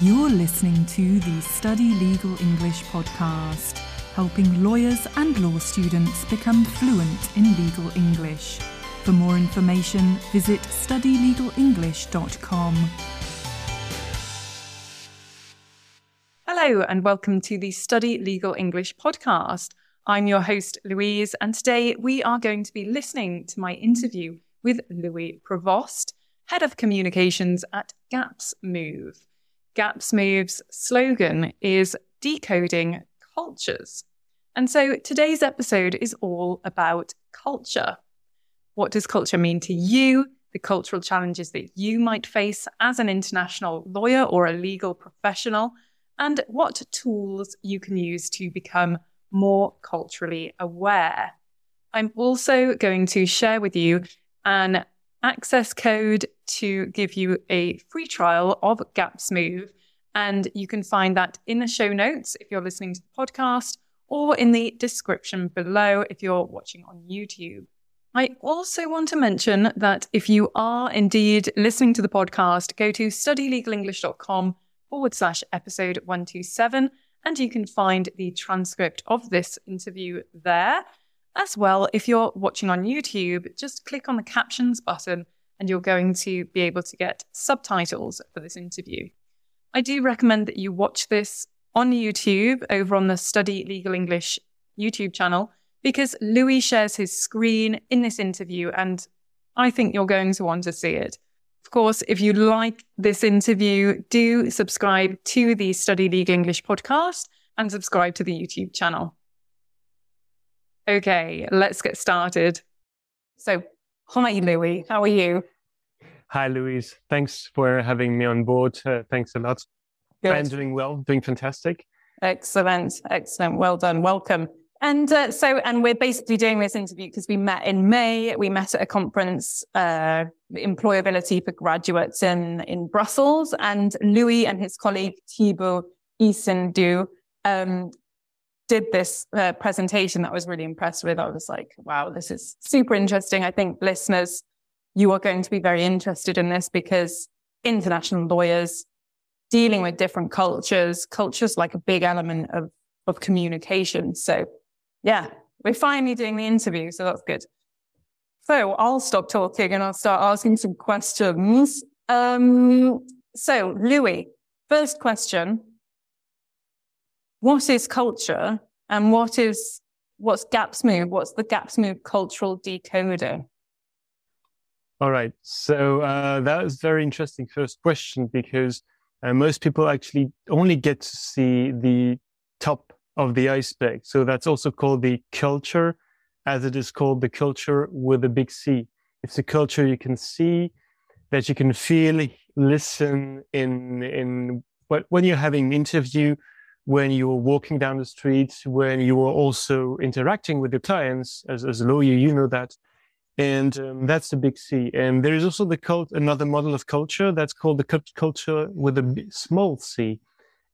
You're listening to the Study Legal English podcast, helping lawyers and law students become fluent in legal English. For more information, visit studylegalenglish.com. Hello, and welcome to the Study Legal English podcast. I'm your host, Louise, and today we are going to be listening to my interview with Louis Pruvost, Head of Communications at Gapsmoov. Gapsmoov's slogan is Decoding Cultures. And so today's episode is all about culture. What does culture mean to you? The cultural challenges that you might face as an international lawyer or a legal professional, and what tools you can use to become more culturally aware. I'm also going to share with you an access code to give you a free trial of Gapsmoov. And you can find that in the show notes if you're listening to the podcast or in the description below if you're watching on YouTube. I also want to mention that if you are indeed listening to the podcast, go to studylegalenglish.com forward slash episode 127 and you can find the transcript of this interview there. As well, if you're watching on YouTube, just click on the captions button and you're going to be able to get subtitles for this interview. I do recommend that you watch this on YouTube over on the Study Legal English YouTube channel because Louis shares his screen in this interview and I think you're going to want to see it. Of course, if you like this interview, do subscribe to the Study Legal English podcast and subscribe to the YouTube channel. Okay, let's get started. So, hi, Louis. How are you? Hi, Louise. Thanks for having me on board. Uh, thanks a lot. Good. I'm doing well, doing fantastic. Excellent, excellent. Well done. Welcome. And uh, so, and we're basically doing this interview because we met in May. We met at a conference, uh, employability for graduates in, in Brussels. And Louis and his colleague Thibaut Issendu um, did this uh, presentation that I was really impressed with. I was like, wow, this is super interesting. I think listeners, you are going to be very interested in this because international lawyers dealing with different cultures, cultures like a big element of, of communication. So yeah, we're finally doing the interview. So that's good. So I'll stop talking and I'll start asking some questions. Um, so Louis, first question what is culture and what is what's Gapsmoov what's the Gapsmoov cultural decoder all right. So uh, that was very interesting first question because uh, most people actually only get to see the top of the iceberg. So that's also called the culture as it is called the culture with a big c. It's a culture you can see that you can feel listen in in But when you're having an interview when you were walking down the street, when you were also interacting with your clients as, as a lawyer, you know that. And um, that's the big C. And there is also the cult, another model of culture that's called the culture with a small c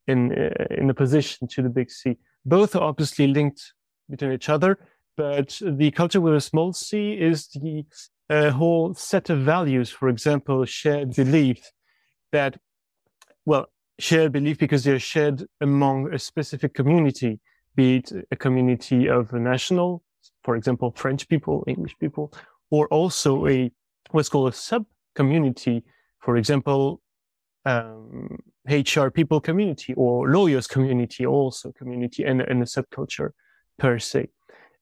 in, uh, in opposition to the big C. Both are obviously linked between each other, but the culture with a small c is the uh, whole set of values, for example, shared belief that, well, shared belief because they're shared among a specific community, be it a community of a national, for example, French people, English people, or also a what's called a sub community, for example, um, HR people community or lawyers community, also community and, and a subculture per se.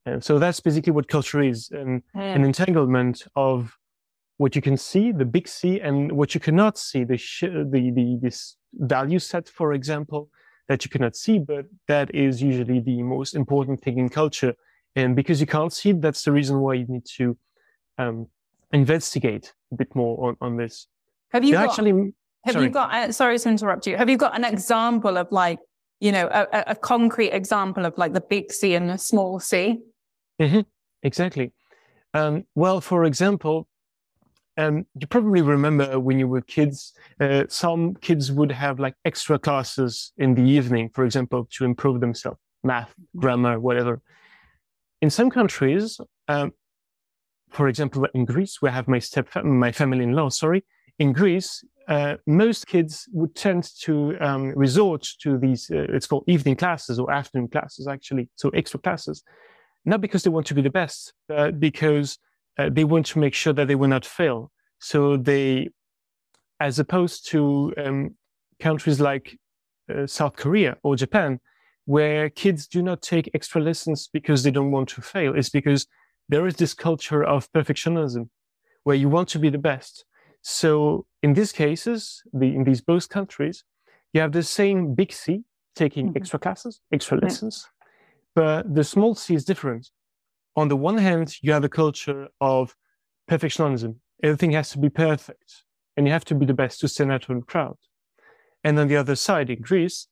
And so that's basically what culture is, an, mm. an entanglement of what you can see, the big C, and what you cannot see, the, sh- the, the, this value set, for example, that you cannot see, but that is usually the most important thing in culture. And because you can't see, that's the reason why you need to um, investigate a bit more on, on this. Have you got, actually? Have sorry. you got? Uh, sorry to interrupt you. Have you got an example of like, you know, a, a concrete example of like the big C and the small C? Mm-hmm. Exactly. Um, well, for example, um, you probably remember when you were kids, uh, some kids would have like extra classes in the evening, for example, to improve themselves, math, grammar, whatever. In some countries, um, for example, in Greece, where I have my step, my family-in-law, sorry, in Greece, uh, most kids would tend to um, resort to these, uh, it's called evening classes or afternoon classes, actually, so extra classes, not because they want to be the best, but because uh, they want to make sure that they will not fail. So they, as opposed to um, countries like uh, South Korea or Japan, where kids do not take extra lessons because they don't want to fail, it's because there is this culture of perfectionism where you want to be the best. So in these cases, the, in these both countries, you have the same big C taking mm-hmm. extra classes, extra lessons, yeah. but the small C is different. On the one hand, you have a culture of perfectionism. Everything has to be perfect and you have to be the best to stand out from the crowd. And on the other side, in Greece,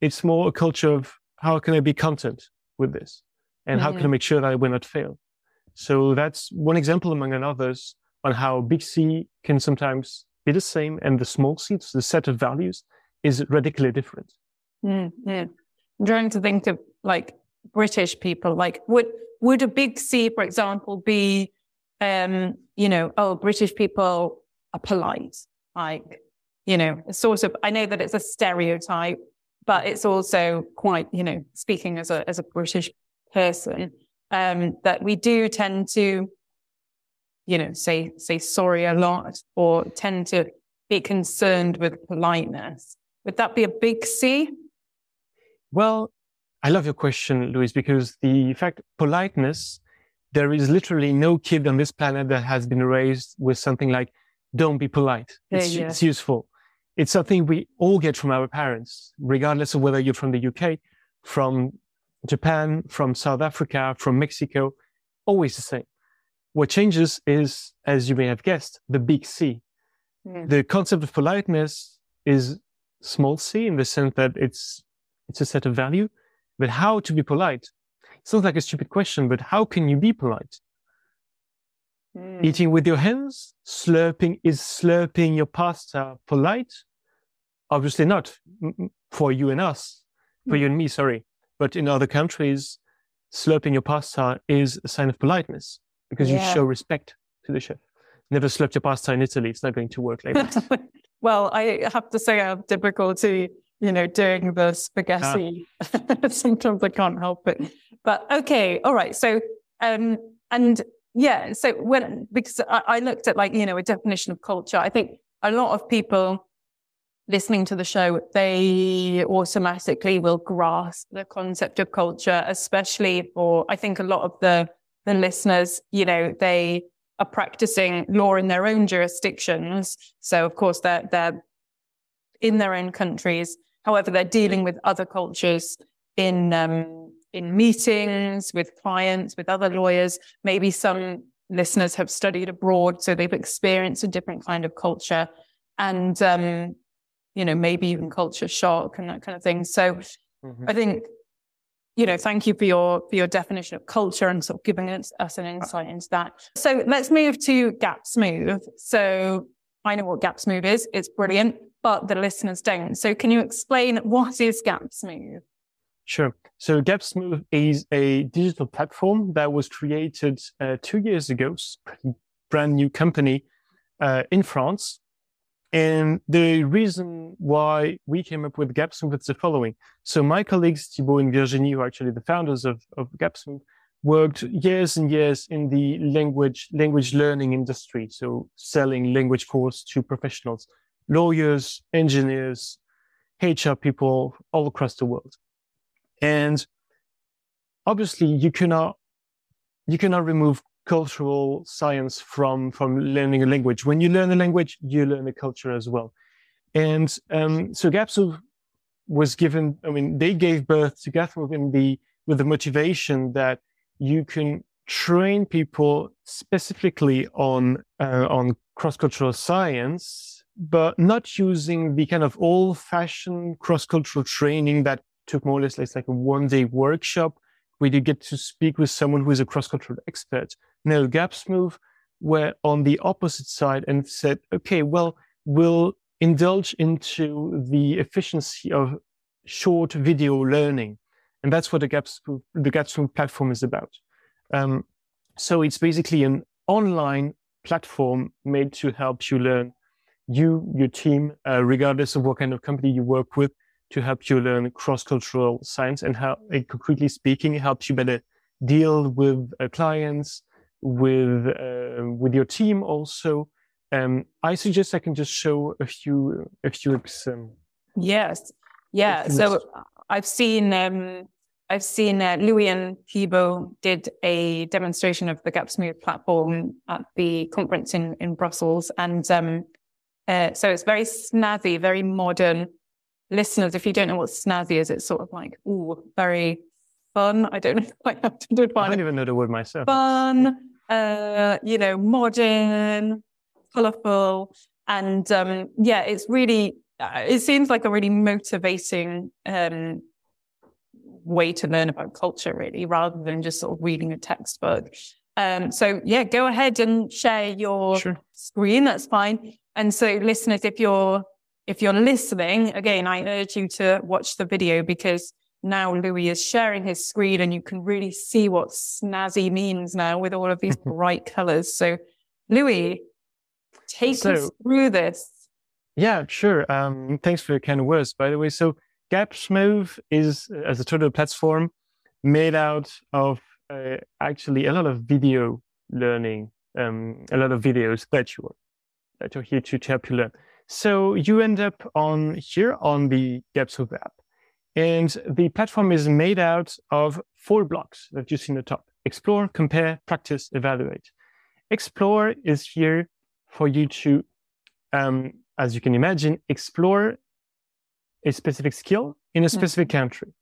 it's more a culture of how can I be content with this? And how can I make sure that I will not fail? So that's one example among others on how big C can sometimes be the same and the small C, the set of values, is radically different. Mm, yeah. I'm trying to think of like British people, like would would a big C, for example, be um, you know, oh, British people are polite. Like, you know, sort of I know that it's a stereotype, but it's also quite, you know, speaking as a as a British person, um, that we do tend to, you know, say say sorry a lot or tend to be concerned with politeness. Would that be a big C? Well, I love your question, Luis, because the fact politeness, there is literally no kid on this planet that has been raised with something like, don't be polite. It's, yeah, yeah. it's useful. It's something we all get from our parents, regardless of whether you're from the UK, from Japan, from South Africa, from Mexico, always the same. What changes is, as you may have guessed, the big C. Yeah. The concept of politeness is small c in the sense that it's, it's a set of value. But how to be polite? It sounds like a stupid question, but how can you be polite? Mm. Eating with your hands? Slurping, is slurping your pasta polite? Obviously not for you and us, for mm. you and me, sorry. But in other countries, slurping your pasta is a sign of politeness because yeah. you show respect to the chef. Never slurp your pasta in Italy. It's not going to work like that. well, I have to say I have difficulty, you know, doing the spaghetti. Ah. Sometimes I can't help it. But okay, all right. So, um, and yeah, so when because I, I looked at like you know a definition of culture, I think a lot of people listening to the show, they automatically will grasp the concept of culture, especially for, I think a lot of the, the listeners, you know, they are practicing law in their own jurisdictions. So of course they're, they're in their own countries. However, they're dealing with other cultures in, um, in meetings with clients, with other lawyers. Maybe some listeners have studied abroad, so they've experienced a different kind of culture. And, um, you know, maybe even culture shock and that kind of thing. So mm-hmm. I think, you know, thank you for your for your definition of culture and sort of giving us, us an insight into that. So let's move to Gapsmoov. So I know what Gapsmoov is. It's brilliant, but the listeners don't. So can you explain what is Gapsmoov? Sure. So Gapsmoov is a digital platform that was created uh, two years ago, a brand new company uh, in France. And the reason why we came up with Gapsmoov is the following. So my colleagues, Thibault and Virginie, who are actually the founders of, of Gapsmoov, worked years and years in the language, language learning industry. So selling language course to professionals, lawyers, engineers, HR people all across the world. And obviously you cannot, you cannot remove cultural science from from learning a language. When you learn a language, you learn a culture as well. And um, so Gapsmoov was given. I mean, they gave birth to the with the motivation that you can train people specifically on uh, on cross-cultural science, but not using the kind of old-fashioned cross-cultural training that took more or less like a one-day workshop where you get to speak with someone who is a cross-cultural expert. No, Gapsmoov were on the opposite side and said, okay, well, we'll indulge into the efficiency of short video learning. And that's what the Gapsmoov, the Gapsmoov platform is about. Um, so it's basically an online platform made to help you learn you, your team, uh, regardless of what kind of company you work with, to help you learn cross-cultural science and how, concretely speaking, it helps you better deal with uh, clients, with uh, with your team also. Um, I suggest I can just show a few a few. Um, yes, yeah. So I've seen um, I've seen uh, Louis and Thibaut did a demonstration of the Gapsmoov platform at the conference in in Brussels, and um, uh, so it's very snazzy, very modern. Listeners, if you don't know what snazzy is, it's sort of like ooh, very fun. I don't know if I have to define. I don't even know the word myself. Fun, uh, you know, modern, colorful, and um, yeah, it's really. Uh, it seems like a really motivating um, way to learn about culture, really, rather than just sort of reading a textbook. Um, so yeah, go ahead and share your sure. screen. That's fine. And so, listeners, if you're if you're listening, again, I urge you to watch the video because now Louis is sharing his screen and you can really see what snazzy means now with all of these bright colors. So, Louis, take so, us through this. Yeah, sure. Um, thanks for your kind words, by the way. So, Gapsmoov is, as a total platform, made out of uh, actually a lot of video learning, um, a lot of videos that you're, that you're here to learn. So you end up on here on the Gapsmoov app. And the platform is made out of four blocks that you see in the top. Explore, compare, practice, evaluate. Explore is here for you to, um, as you can imagine, explore a specific skill in a hmm. specific mm-hmm. country.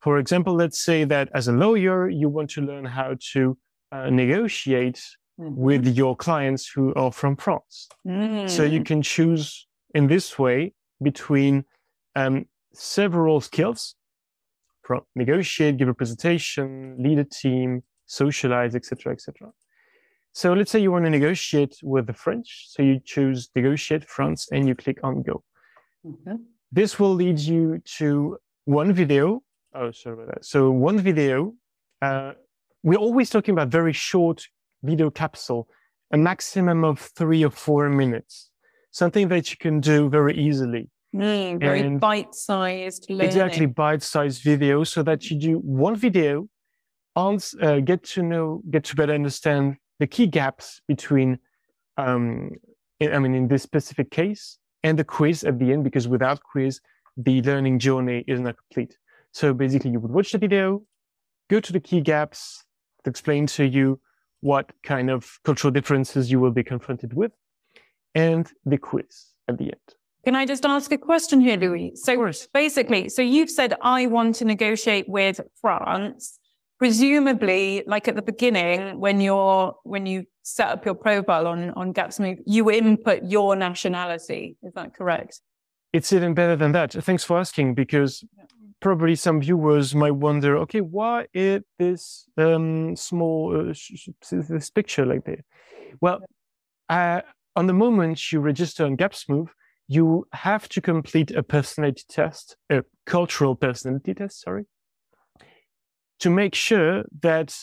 For example, let's say that as a lawyer, you want to learn how to uh, negotiate mm-hmm. with your clients who are from France. Mm. So you can choose in this way between um, several skills from negotiate, give a presentation, lead a team, socialize, etc., etc. So let's say you want to negotiate with the French. So you choose negotiate France and you click on go. Mm-hmm. This will lead you to one video. Oh, sorry about that. So one video. Uh, we're always talking about very short video capsule, a maximum of three or four minutes, something that you can do very easily. Mm, very and bite-sized learning. Exactly, bite-sized video, so that you do one video, on, uh, get to know, get to better understand the key gaps between, um, I mean, in this specific case, and the quiz at the end, because without quiz, the learning journey is not complete. So basically, you would watch the video, go to the key gaps, explain to you what kind of cultural differences you will be confronted with, and the quiz at the end. Can I just ask a question here, Louis? So basically, so you've said I want to negotiate with France presumably like at the beginning when you're when you set up your profile on on Gapsmoov, you input your nationality. Is that correct? It's even better than that. Thanks for asking because probably some viewers might wonder, okay, why is this um, small uh, this picture like that? Well, uh, on the moment you register on Gapsmoov, you have to complete a personality test, a cultural personality test, sorry, to make sure that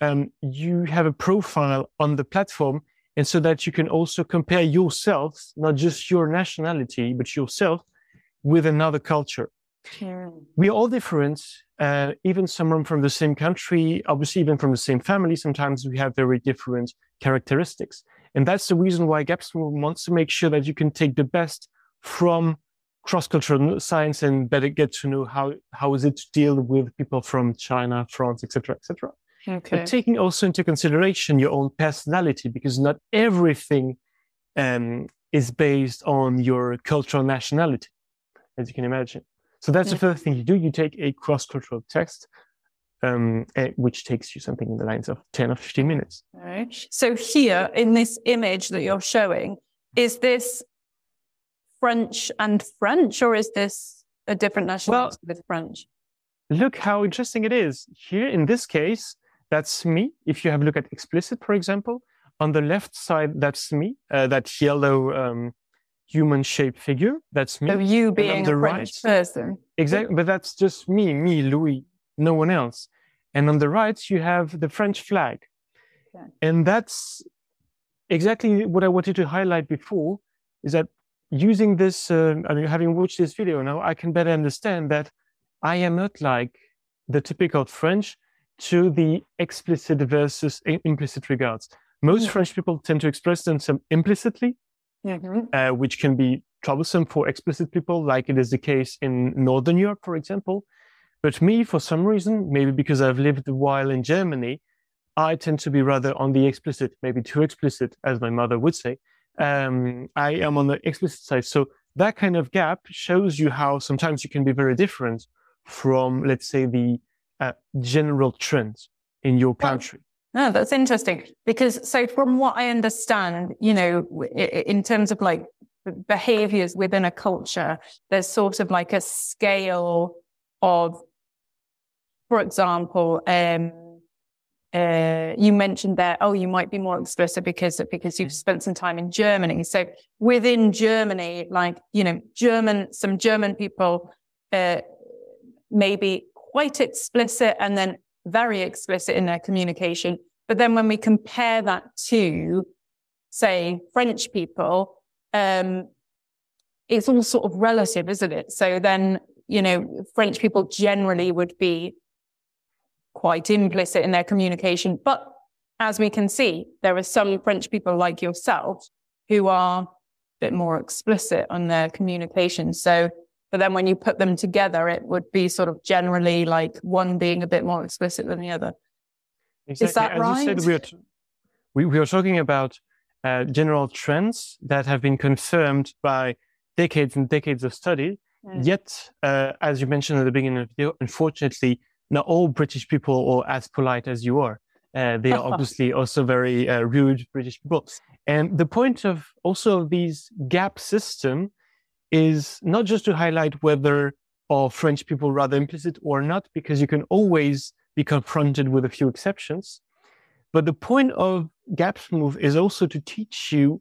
um, you have a profile on the platform and so that you can also compare yourself, not just your nationality, but yourself with another culture. We are all different, uh, even someone from the same country, obviously even from the same family, sometimes we have very different characteristics. And that's the reason why Gapsmoov wants to make sure that you can take the best from cross-cultural science and better get to know how how is it to deal with people from China, France, etc., etc. Okay. But taking also into consideration your own personality, because not everything um, is based on your cultural nationality, as you can imagine. So that's yeah. the first thing you do. You take a cross-cultural text, um, which takes you something in the lines of 10 or 15 minutes. All right. So here in this image that you're showing, is this French and French, or is this a different nationality well, with French? Look how interesting it is. Here in this case, that's me. If you have a look at explicit, for example, on the left side, that's me, uh, that yellow um, human shaped figure. That's me. So you being a French right, person. Exactly. But that's just me, me, Louis, no one else. And on the right, you have the French flag. And that's exactly what I wanted to highlight before is that using this, uh, I mean, having watched this video now, I can better understand that I am not like the typical French to the explicit versus implicit regards. Most French people tend to express themselves implicitly, mm-hmm. uh, which can be troublesome for explicit people, like it is the case in Northern Europe, for example. But me, for some reason, maybe because I've lived a while in Germany, I tend to be rather on the explicit, maybe too explicit, as my mother would say. Um, I am on the explicit side. So that kind of gap shows you how sometimes you can be very different from, let's say, the uh, general trends in your country. No, that's interesting because so from what I understand, you know, in terms of like behaviors within a culture, there's sort of like a scale of, for example, um, uh, you mentioned that, oh, you might be more explicit because, because you've spent some time in Germany. So within Germany, like, you know, German, some German people, uh, may be quite explicit and then very explicit in their communication. But then when we compare that to, say, French people, um, it's all sort of relative, isn't it? So then, you know, French people generally would be quite implicit in their communication. But as we can see, there are some French people like yourself who are a bit more explicit on their communication. So but then when you put them together, it would be sort of generally like one being a bit more explicit than the other. Exactly. Is that As right? You said, we, are t- we, we are talking about uh, general trends that have been confirmed by decades and decades of study. Mm. Yet, uh, as you mentioned at the beginning of the video, unfortunately, not all British people are as polite as you are. Uh, they are obviously also very uh, rude British people. And the point of also these gap system is not just to highlight whether are French people rather implicit or not, because you can always be confronted with a few exceptions. But the point of Gapsmoov is also to teach you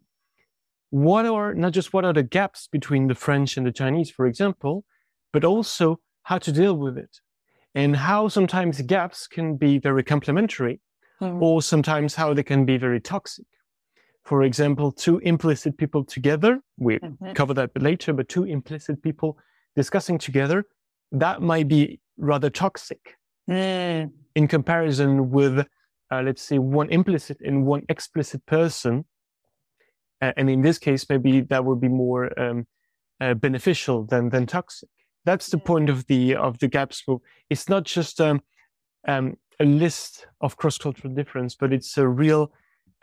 what are not just what are the gaps between the French and the Chinese, for example, but also how to deal with it and how sometimes gaps can be very complementary mm. or sometimes how they can be very toxic for example, two implicit people together, we mm-hmm. cover that later, but two implicit people discussing together, that might be rather toxic mm. in comparison with, uh, let's say, one implicit and one explicit person. Uh, and in this case, maybe that would be more um, uh, beneficial than, than toxic. That's the point of the of the Gapsmoov. It's not just um, um, a list of cross-cultural difference, but it's a real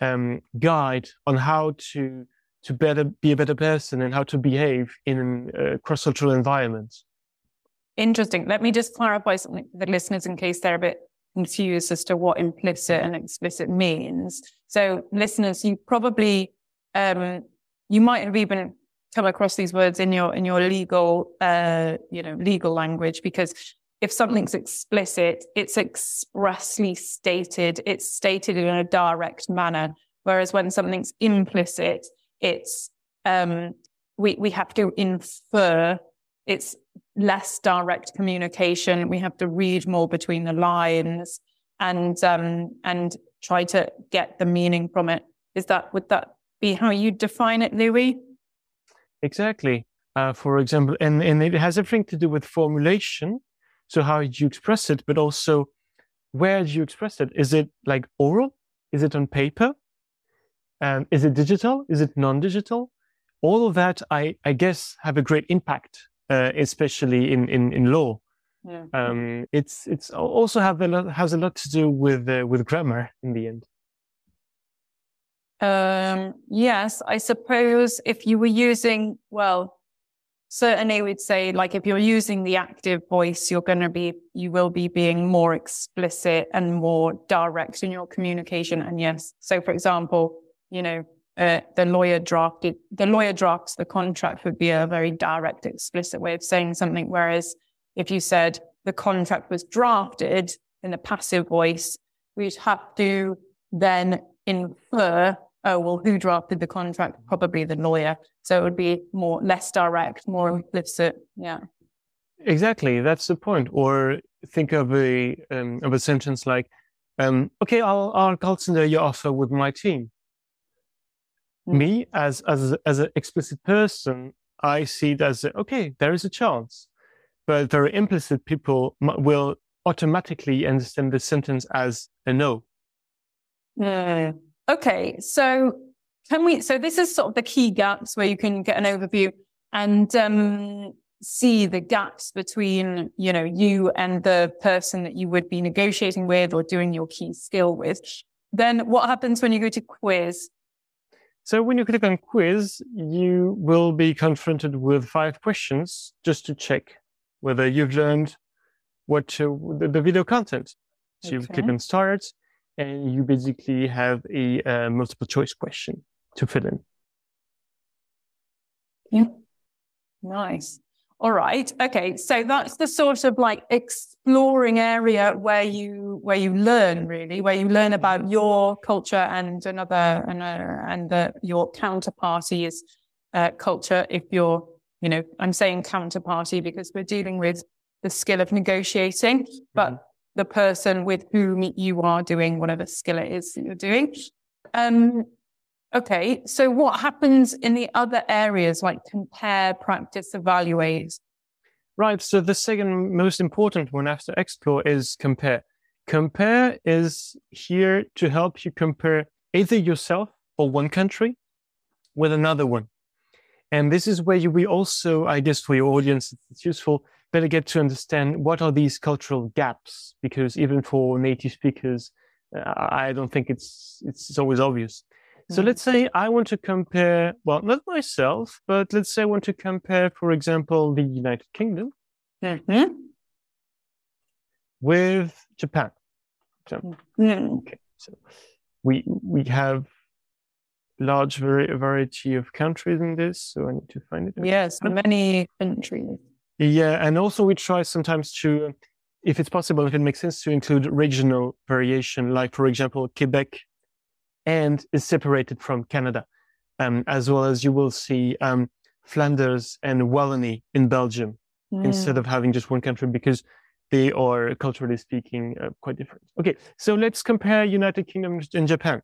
um, guide on how to to better be a better person and how to behave in a cross-cultural environment. Interesting. Let me just clarify something for the listeners in case they're a bit confused as to what implicit and explicit means. So, listeners, you probably um, you might have even come across these words in your in your legal uh, you know legal language because if something's explicit, it's expressly stated, it's stated in a direct manner. Whereas when something's implicit, it's um, we we have to infer. It's less direct communication. We have to read more between the lines and um, and try to get the meaning from it. Is that would that be how you define it, Louis? Exactly. Uh, for example, and and it has everything to do with formulation so how did you express it, but also where did you express it? Is it like oral? Is it on paper? Um, is it digital? Is it non-digital? All of that, I, I guess, have a great impact, uh, especially in, in, in law. Yeah. Um, it's it's also have a lot, has a lot to do with uh, with grammar in the end. Um, yes, I suppose if you were using well, certainly we'd say like if you're using the active voice you're going to be you will be being more explicit and more direct in your communication. And yes so for example you know uh, the lawyer drafted the lawyer drafts the contract would be a very direct explicit way of saying something. Whereas if you said the contract was drafted in the passive voice we'd have to then infer oh, well, who drafted the contract? Probably the lawyer. So it would be more, less direct, more implicit. Yeah. Exactly. That's the point. Or think of a, um, of a sentence like, um, okay, I'll, I'll consider your offer with my team. Mm. Me as, as, as an explicit person, I see it as okay, there is a chance, but very implicit people will automatically understand the sentence as a no. Mm. Okay, so can we? So this is sort of the key gaps where you can get an overview and um, see the gaps between you know you and the person that you would be negotiating with or doing your key skill with. Then what happens when you go to quiz? So when you click on quiz, you will be confronted with five questions just to check whether you've learned what the, the, video content. So okay. you click on start and you basically have a uh, multiple choice question to fill in. Yeah. Nice. All right. Okay. So that's the sort of like exploring area where you where you learn really, where you learn about your culture and another and uh, and the, your counterparty's uh, culture. If you're, you know, I'm saying counterparty because we're dealing with the skill of negotiating, but mm-hmm. The person with whom you are doing whatever skill it is that you're doing. Um, Okay. So what happens in the other areas like compare, practice, evaluate? Right. So the second most important one after explore is compare. Compare is here to help you compare either yourself or one country with another one. And this is where you, we also, I guess for your audience, it's useful, better get to understand what are these cultural gaps, because even for native speakers, uh, I don't think it's, it's always obvious. So let's say I want to compare, well, not myself, but let's say I want to compare, for example, the United Kingdom mm-hmm. with Japan. So, mm-hmm. okay, so we we have large vari- variety of countries in this, so I need to find it. Yes, many countries. Yeah, and also we try sometimes to, if it's possible, if it makes sense, to include regional variation, like for example, Quebec and is separated from Canada, um, as well as you will see um, Flanders and Wallonie in Belgium mm. instead of having just one country because they are culturally speaking uh, quite different. Okay, so let's compare United Kingdom and Japan.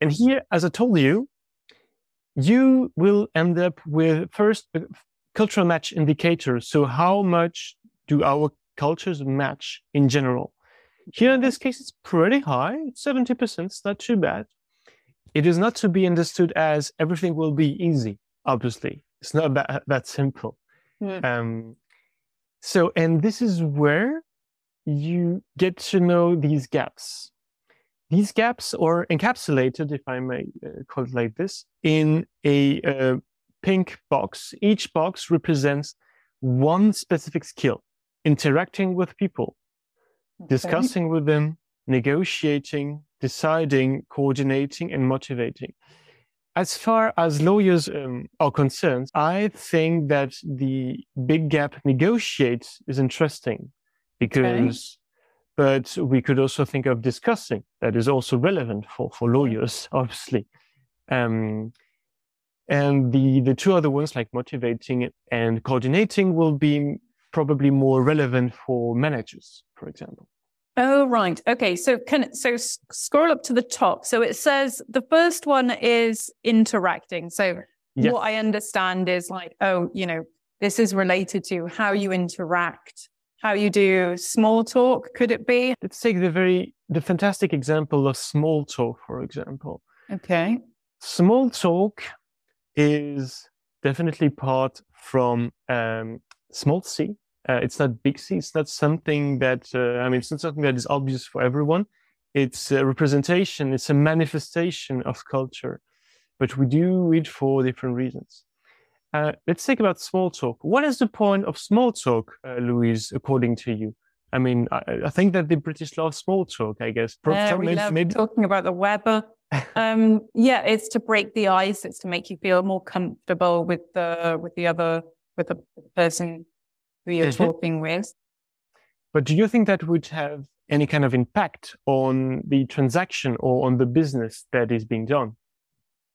And here, as I told you, you will end up with first uh, cultural match indicator. So how much do our cultures match in general? Here in this case, it's pretty high. 70%. It's not too bad. It is not to be understood as everything will be easy. Obviously, it's not that, that simple. Mm. Um, so, and this is where you get to know these gaps. These gaps are encapsulated, if I may uh, call it like this, in a uh, pink box. Each box represents one specific skill interacting with people, discussing with them, negotiating, deciding, coordinating, and motivating. As far as lawyers um, are concerned, I think that the big gap negotiate is interesting because, okay. but we could also think of discussing that is also relevant for, for lawyers, obviously. Um, and the, the two other ones like motivating and coordinating will be probably more relevant for managers, for example. Oh, right. Okay. So can so scroll up to the top. So it says the first one is interacting. So yes. what I understand is like, oh, you know, this is related to how you interact, how you do small talk. Could it be? Let's take the very the fantastic example of small talk, for example. Okay. Small talk is definitely part from um, small c uh, it's not big C. It's not something that, uh, I mean, it's not something that is obvious for everyone. It's a representation. It's a manifestation of culture, but we do it for different reasons. Uh, let's think about small talk. What is the point of small talk, uh, Louise, according to you? I mean, I, I, think that the British love small talk, I guess. We maybe, love maybe... talking about the weather. Um, yeah, it's to break the ice. It's to make you feel more comfortable with the with the other with the person who you're mm-hmm. talking with. But do you think that would have any kind of impact on the transaction or on the business that is being done?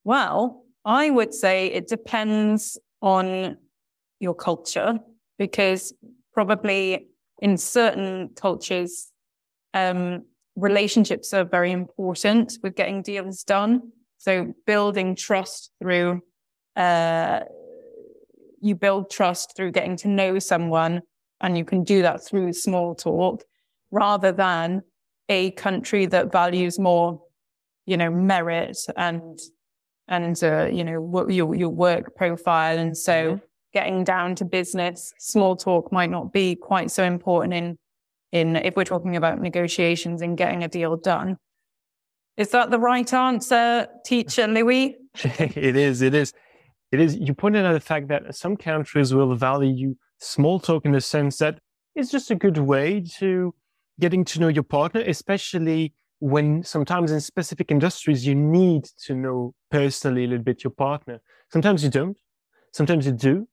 Well, I would say it depends on your culture because probably in certain cultures, um, relationships are very important with getting deals done. So building trust through uh, you build trust through getting to know someone and you can do that through small talk rather than a country that values more, you know, merit and, and, uh, you know, your, your work profile. And so mm-hmm. getting down to business, small talk might not be quite so important in, in, if we're talking about negotiations and getting a deal done. Is that the right answer, teacher Louis? it is. It is. It is. You pointed out the fact that some countries will value small talk in the sense that it's just a good way to getting to know your partner, especially when sometimes in specific industries you need to know personally a little bit your partner. Sometimes you don't. Sometimes you do.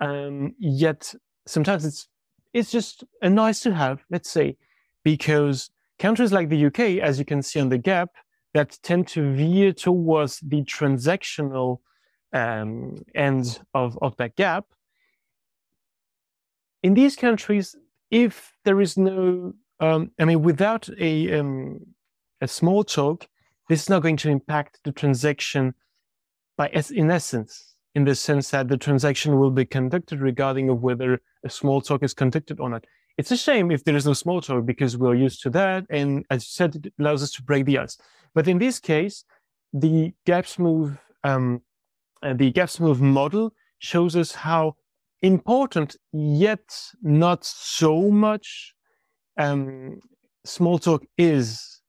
Um, yet sometimes it's it's just a nice to have, let's say, because countries like the UK, as you can see on the gap, that tend to veer towards the transactional um, end of, of that gap. In these countries, if there is no, um, I mean, without a, um, a small talk, this is not going to impact the transaction by in essence, in the sense that the transaction will be conducted regarding of whether a small talk is conducted or not. It's a shame if there is no small talk because we're used to that. And as you said, it allows us to break the ice. But in this case, the Gapsmoov, um, uh, the Gapsmoov model shows us how important, yet not so much, um, small talk is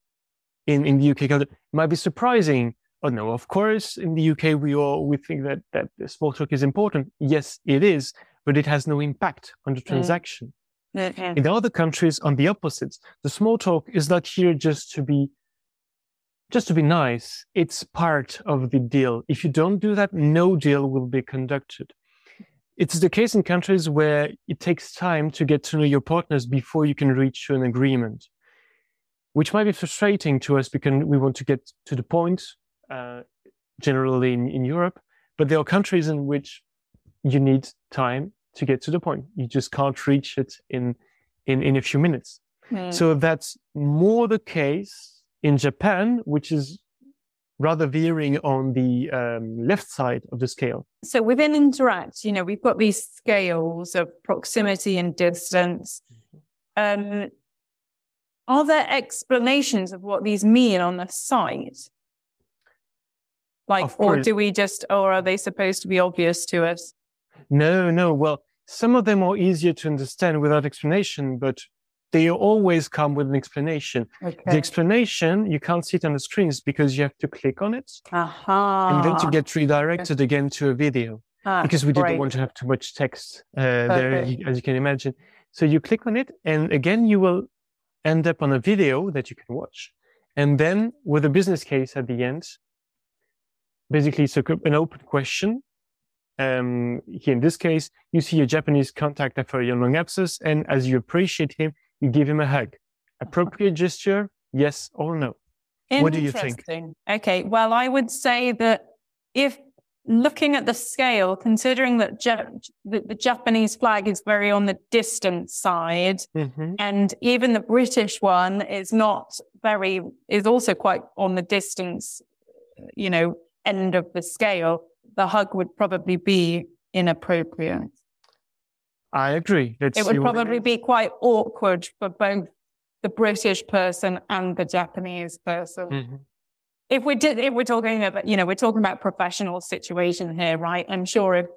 in, in the UK. It might be surprising. Oh no, of course, in the UK, we all, we think that, that small talk is important. Yes, it is, but it has no impact on the mm. transaction. Mm-hmm. In other countries, on the opposite, the small talk is not here just to be just to be nice. It's part of the deal. If you don't do that, no deal will be conducted. It's the case in countries where it takes time to get to know your partners before you can reach an agreement, which might be frustrating to us because we want to get to the point, uh, generally in, in Europe. But there are countries in which you need time to get to the point. You just can't reach it in, in, in a few minutes. Mm. So that's more the case in Japan, which is rather veering on the um, left side of the scale. So within Interact, you know, we've got these scales of proximity and distance. Um, are there explanations of what these mean on the site? Like, or do we just, or are they supposed to be obvious to us? No, no. Well, some of them are easier to understand without explanation, but they always come with an explanation. Okay. The explanation, you can't see it on the screens because you have to click on it. Uh-huh. And then to get redirected okay. again to a video. Ah, because we didn't want to have too much text uh, there, as you can imagine. So you click on it, and again, you will end up on a video that you can watch. And then with a business case at the end, basically it's an open question um, here in this case, you see a Japanese contact for your long abscess, and as you appreciate him, you give him a hug. Appropriate gesture, yes or no? What do you think? Okay, well, I would say that if looking at the scale, considering that the, the, Japanese flag is very on the distant side, mm-hmm. and even the British one is not very, is also quite on the distance, you know, end of the scale the hug would probably be inappropriate. I agree. Let's it would probably be quite awkward for both the British person and the Japanese person. Mm-hmm. If we did, if we're talking about, you know, we're talking about professional situation here, right? I'm sure if,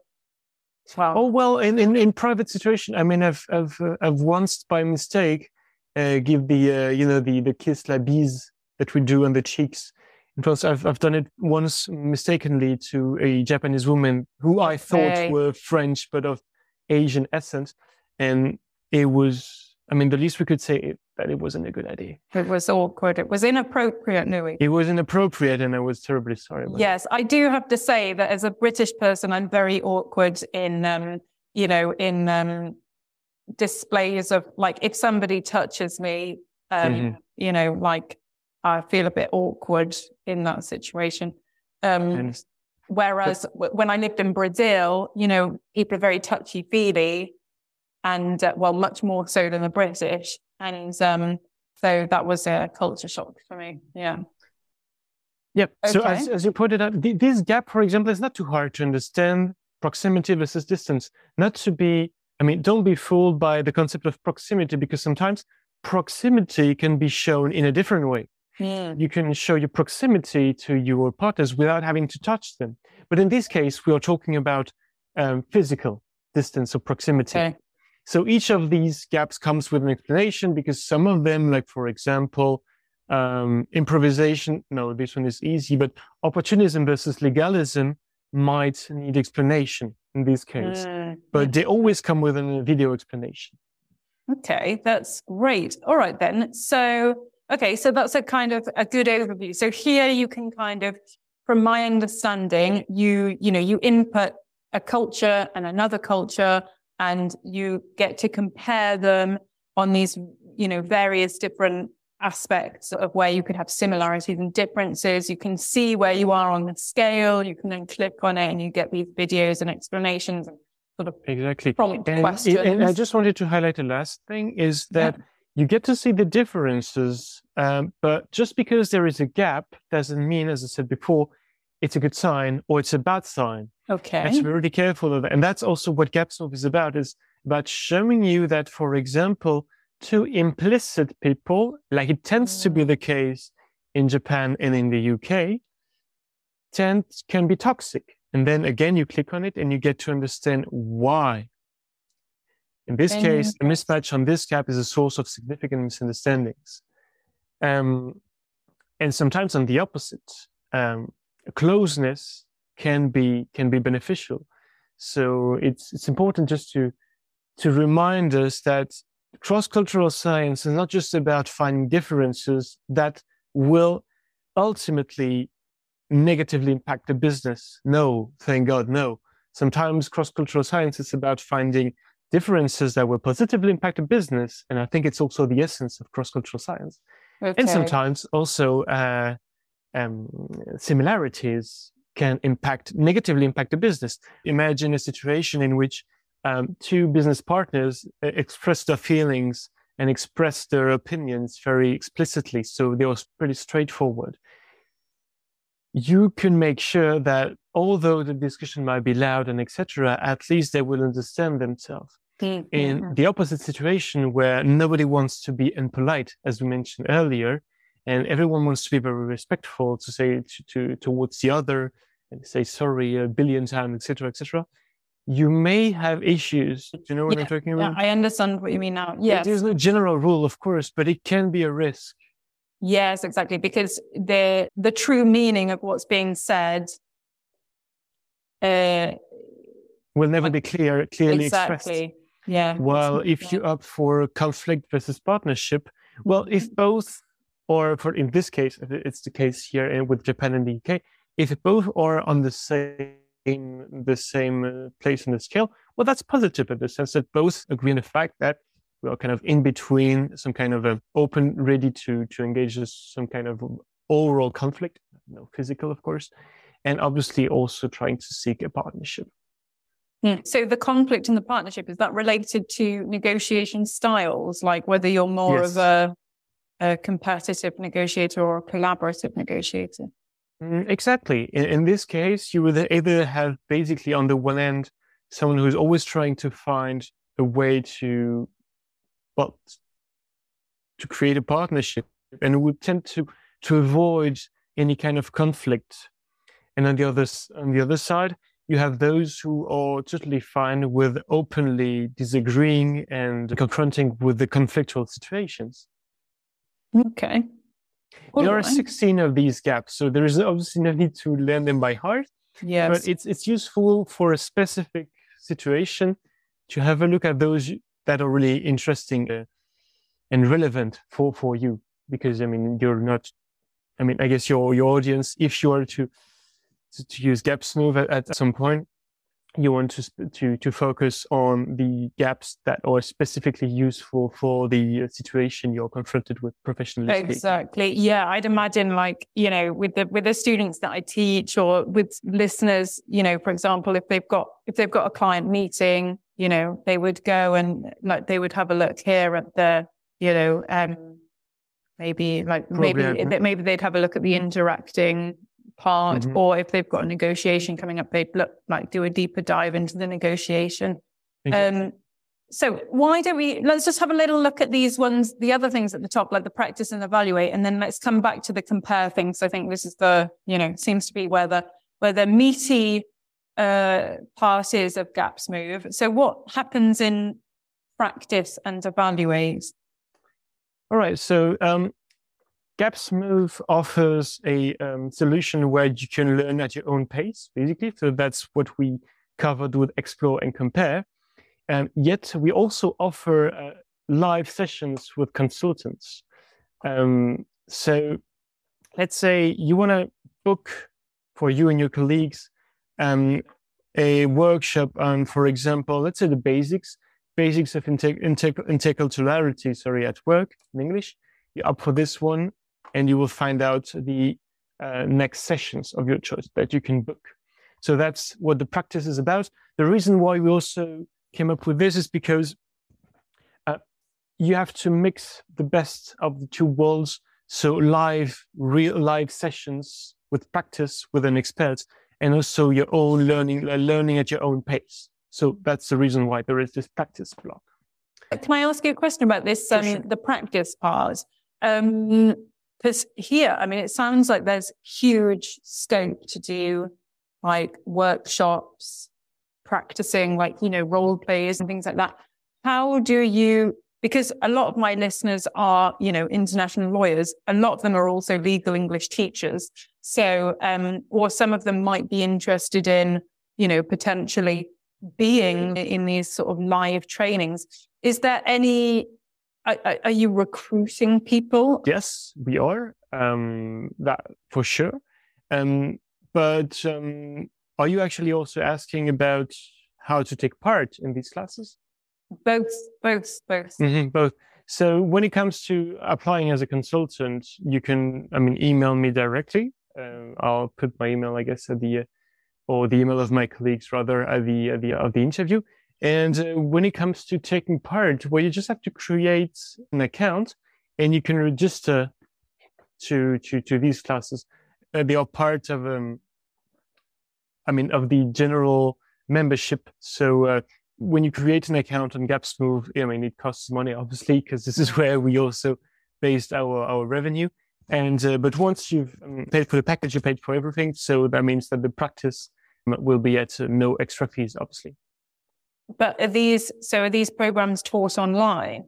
well. Oh, well, in, in, in private situation, I mean, I've, I've, uh, I've once by mistake, uh, give the, uh, you know, the, the kiss la bise that we do on the cheeks because I've I've done it once mistakenly to a Japanese woman who I thought hey. were French but of Asian essence, and it was. I mean, the least we could say that it wasn't a good idea. It was awkward. It was inappropriate, Nui. It was inappropriate, and I was terribly sorry. yes, I do have to say that as a British person, I'm very awkward in, um, you know, in um, displays of like if somebody touches me, um, mm-hmm. you know, like I feel a bit awkward in that situation. Um, whereas but, when I lived in Brazil, you know, people are very touchy feely and, uh, well, much more so than the British. And um, so that was a culture shock for me. Yeah. Yep. Okay. So as, as you pointed out, this gap, for example, is not too hard to understand. proximity versus distance. Not to be, I mean, don't be fooled by the concept of proximity because sometimes proximity can be shown in a different way. Mm. You can show your proximity to your partners without having to touch them. But in this case, we are talking about um, physical distance or proximity. Okay. So each of these gaps comes with an explanation because some of them, like for example, um, improvisation, no, this one is easy, but opportunism versus legalism might need explanation in this case. Mm. But they always come with a video explanation. Okay, that's great. All right then. So, okay, so that's a kind of a good overview. So here you can kind of, from my understanding, you, you know, you input a culture and another culture and you get to compare them on these, you know, various different aspects of where you could have similarities and differences. You can see where you are on the scale. You can then click on it and you get these videos and explanations and sort of Exactly. prompt And, questions. and I just wanted to highlight the last thing is that you get to see the differences. Um, but just because there is a gap doesn't mean, as I said before, it's a good sign or it's a bad sign. okay. Let's be really careful of that. And that's also what Gapsmoov is about, is about showing you that, for example, to implicit people, like it tends to be the case in Japan and in the UK, tend can be toxic. And then again, you click on it and you get to understand why. In this case, the mismatch on this gap is a source of significant misunderstandings. Um, and sometimes on the opposite, um, closeness can be can be beneficial. So it's it's important just to to remind us that cross-cultural science is not just about finding differences that will ultimately negatively impact the business. No, thank God, no. Sometimes cross-cultural science is about finding differences that will positively impact a business, and I think it's also the essence of cross-cultural science. okay. And sometimes also uh, um, similarities can impact negatively impact the business. Imagine a situation in which um, two business partners uh, express their feelings and express their opinions very explicitly, so they are pretty straightforward. You can make sure that although the discussion might be loud and etc., at least they will understand themselves Mm, in the opposite situation where nobody wants to be impolite, as we mentioned earlier, and everyone wants to be very respectful to say to, to towards the other and say sorry a billion times, etc., etc. You may have issues. Do you know what I'm talking yeah, about? I understand what you mean now. Yes. There's no general rule, of course, but it can be a risk. Yes, exactly. Because the the true meaning of what's being said, uh, Will never be clear, clearly expressed. Yeah. Well, if Yeah. you opt for conflict versus partnership, well, if both, or for in this case, if it's the case here in- with Japan and the UK, if both are on the same the same uh, place in the scale, well, that's positive in the sense that both agree on the fact that we are kind of in between some kind of a open, ready to to engage in some kind of overall conflict, no physical, of course, and obviously also trying to seek a partnership. Hmm. So the conflict and the partnership is that related to negotiation styles, like whether you're more Yes. of a a competitive negotiator or a collaborative negotiator. Mm, Exactly. In, in this case, you would either have basically on the one end someone who's always trying to find a way to, well, to create a partnership and would tend to to avoid any kind of conflict. And on the other on the other side, you have those who are totally fine with openly disagreeing and confronting with the conflictual situations. Okay. All there are right. 16 of these gaps, so there is obviously no need to learn them by heart. Yes. but it's it's useful for a specific situation to have a look at those that are really interesting uh, and relevant for for you. Because i mean you're not i mean i guess your your audience if you are to to, to use Gapsmoov at, at some point you want to to to focus on the gaps that are specifically useful for the uh, situation you're confronted with professionally. Exactly. Yeah, I'd imagine like, you know, with the with the students that I teach or with listeners, you know, for example, if they've got if they've got a client meeting, you know, they would go and like they would have a look here at the, you know, um maybe like maybe Probably, uh, maybe they'd have a look at the interacting part, mm-hmm. or if they've got a negotiation coming up, they'd look like do a deeper dive into the negotiation. Um, so why don't we let's just have a little look at these ones, the other things at the top, like the practice and evaluate, and then let's come back to the compare things. I think this is the, you know, seems to be where the where the meaty uh part is of Gapsmoov. So what happens in practice and evaluate? All right. So um Gapsmoov offers a um, solution where you can learn at your own pace, basically. So that's what we covered with Explore and Compare. And yet we also offer uh, live sessions with consultants. Um, so let's say you want to book for you and your colleagues um, a workshop on, for example, let's say the basics, basics of interculturality, sorry, at work in English. You're up for this one, and you will find out the uh, next sessions of your choice that you can book. So that's what the practice is about. The reason why we also came up with this is because uh, you have to mix the best of the two worlds. So live, real live sessions with practice with an expert, and also your own learning, uh, learning at your own pace. So that's the reason why there is this practice block. Can I ask you a question about this? Um, sure. The practice part. Um, because here, I mean, it sounds like there's huge scope to do like workshops, practicing like, you know, role plays and things like that. How do you, because a lot of my listeners are, you know, international lawyers. A lot of them are also legal English teachers. So, um, or some of them might be interested in, you know, potentially being in these sort of live trainings. Is there any, are, are you recruiting people? Yes, we are. Um, that for sure. Um, but um, are you actually also asking about how to take part in these classes? Both, both, both. Mm-hmm, both. So when it comes to applying as a consultant, you can, I mean, email me directly. Uh, I'll put my email, I guess, at the, or the email of my colleagues rather at the, at the, of the interview. And uh, when it comes to taking part, well, you just have to create an account and you can register to, to, to these classes. Uh, they are part of, um, I mean, of the general membership. So uh, when you create an account on Gapsmoov, I mean, it costs money, obviously, because this is where we also based our, our revenue. And, uh, but once you've um, paid for the package, you paid for everything. So that means that the practice will be at uh, no extra fees, obviously. But are these, so are these programs taught online?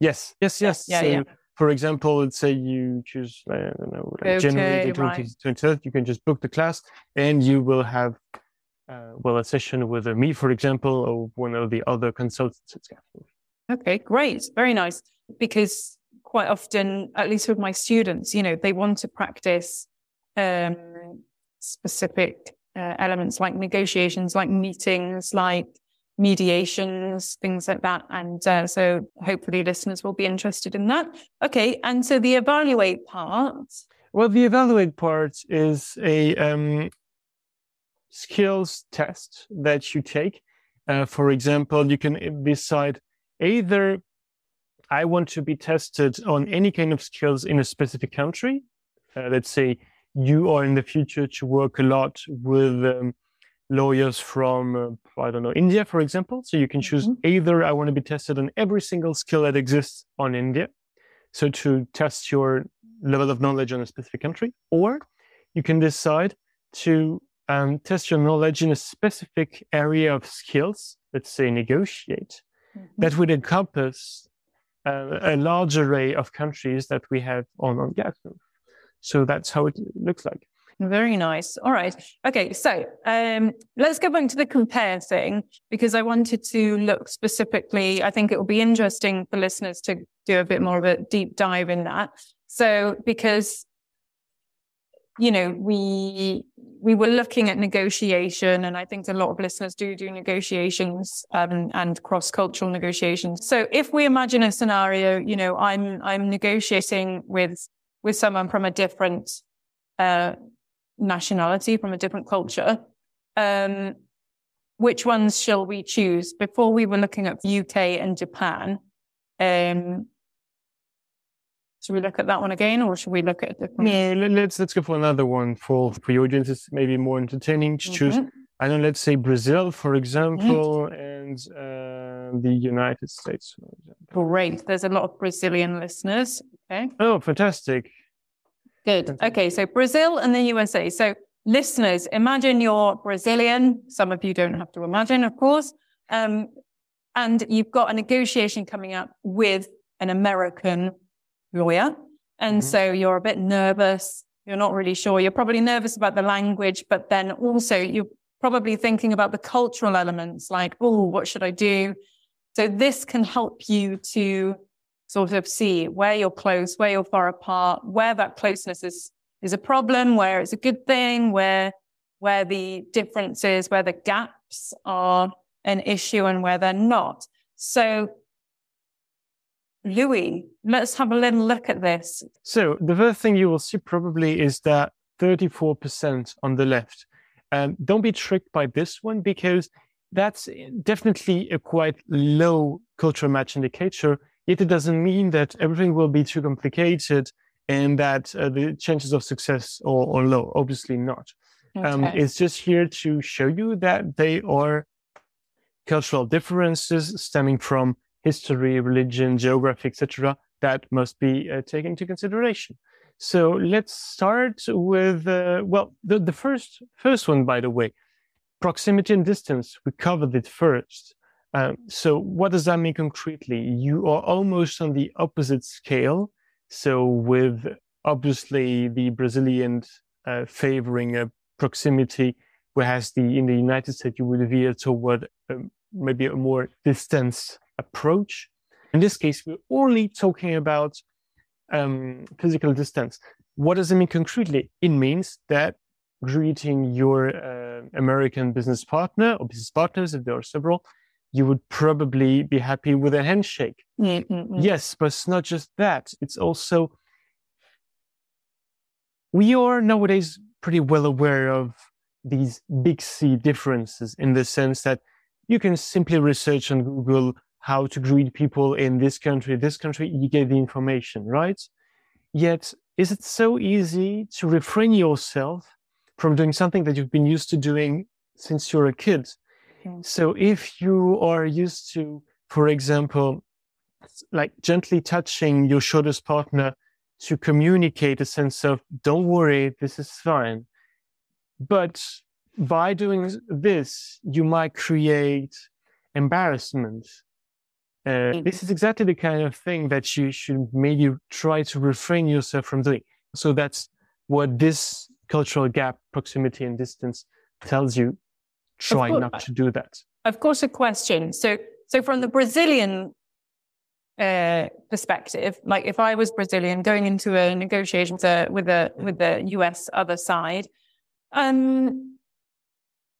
Yes, yes, yes. Yeah, so, yeah. For example, let's say you choose, I don't know, like okay, January the 20th, right. you can just book the class and you will have uh, well, a session with uh, me, for example, or one of the other consultants Okay, great. Very nice. Because quite often, at least with my students, you know, they want to practice um, specific uh, elements like negotiations, like meetings, like mediations, things like that. And uh, so hopefully listeners will be interested in that. Okay. And so the evaluate part. Well, the evaluate part is a um, skills test that you take. Uh, for example, you can decide either I want to be tested on any kind of skills in a specific country. Uh, let's say you are in the future to work a lot with um, lawyers from, uh, I don't know, India, for example. So you can choose mm-hmm. either I want to be tested on every single skill that exists on India. So to test your level of knowledge on a specific country, or you can decide to um, test your knowledge in a specific area of skills, let's say negotiate, mm-hmm. that would encompass uh, a large array of countries that we have on, on Gapsmoov. So that's how it looks like. Very nice. All right. Okay. So um, let's go back to the compare thing because I wanted to look specifically. I think it will be interesting for listeners to do a bit more of a deep dive in that. So because you know, we we were looking at negotiation, and I think a lot of listeners do do negotiations um, and cross cultural negotiations. So, if we imagine a scenario, you know, I'm I'm negotiating with with someone from a different uh, nationality, from a different culture. Um, which ones shall we choose? Before we were looking at UK and Japan. Um, Should we look at that one again, or should we look at a different? Yeah, let's let's go for another one for for your audience. It's maybe more entertaining to mm-hmm. choose. I know, let's say Brazil, for example, mm-hmm. and uh, the United States. Great. There's a lot of Brazilian listeners. Okay. Oh, fantastic. Good. Okay, so Brazil and the USA. So listeners, imagine you're Brazilian. Some of you don't have to imagine, of course. Um, and you've got a negotiation coming up with an American lawyer. And mm-hmm. so you're a bit nervous. You're not really sure. You're probably nervous about the language, but then also you're probably thinking about the cultural elements like, oh, what should I do? So this can help you to sort of see where you're close, where you're far apart, where that closeness is, is a problem, where it's a good thing, where, where the differences, where the gaps are an issue and where they're not. So Louis, let's have a little look at this. So the first thing you will see probably is that 34% on the left. Um, don't be tricked by this one because that's definitely a quite low cultural match indicator. Yet it doesn't mean that everything will be too complicated and that uh, the chances of success are, are low. Obviously not. Okay. Um, it's just here to show you that they are cultural differences stemming from history, religion, geography, etc., that must be uh, taken into consideration. So let's start with uh, well, the, the first first one, by the way, proximity and distance. We covered it first. Um, so what does that mean concretely? You are almost on the opposite scale. So with obviously the Brazilian uh, favoring a proximity, whereas the in the United States you would veer toward um, maybe a more distance approach. In this case, we're only talking about um, physical distance. What does it mean concretely? It means that greeting your uh, American business partner or business partners, if there are several, you would probably be happy with a handshake. Mm-hmm. Yes, but it's not just that. It's also, we are nowadays pretty well aware of these big C differences in the sense that you can simply research on Google how to greet people in this country, this country, you get the information, right? Yet, is it so easy to refrain yourself from doing something that you've been used to doing since you're a kid? So if you are used to, for example, like gently touching your shoulders partner to communicate a sense of, don't worry, this is fine. But by doing this, you might create embarrassment uh. This is exactly the kind of thing that you should maybe try to refrain yourself from doing. So that's what this cultural gap, proximity and distance tells you. Try course, not to do that. Of course, a question. So, so from the Brazilian uh, perspective, like if I was Brazilian going into a negotiation with a with a with the US other side, um,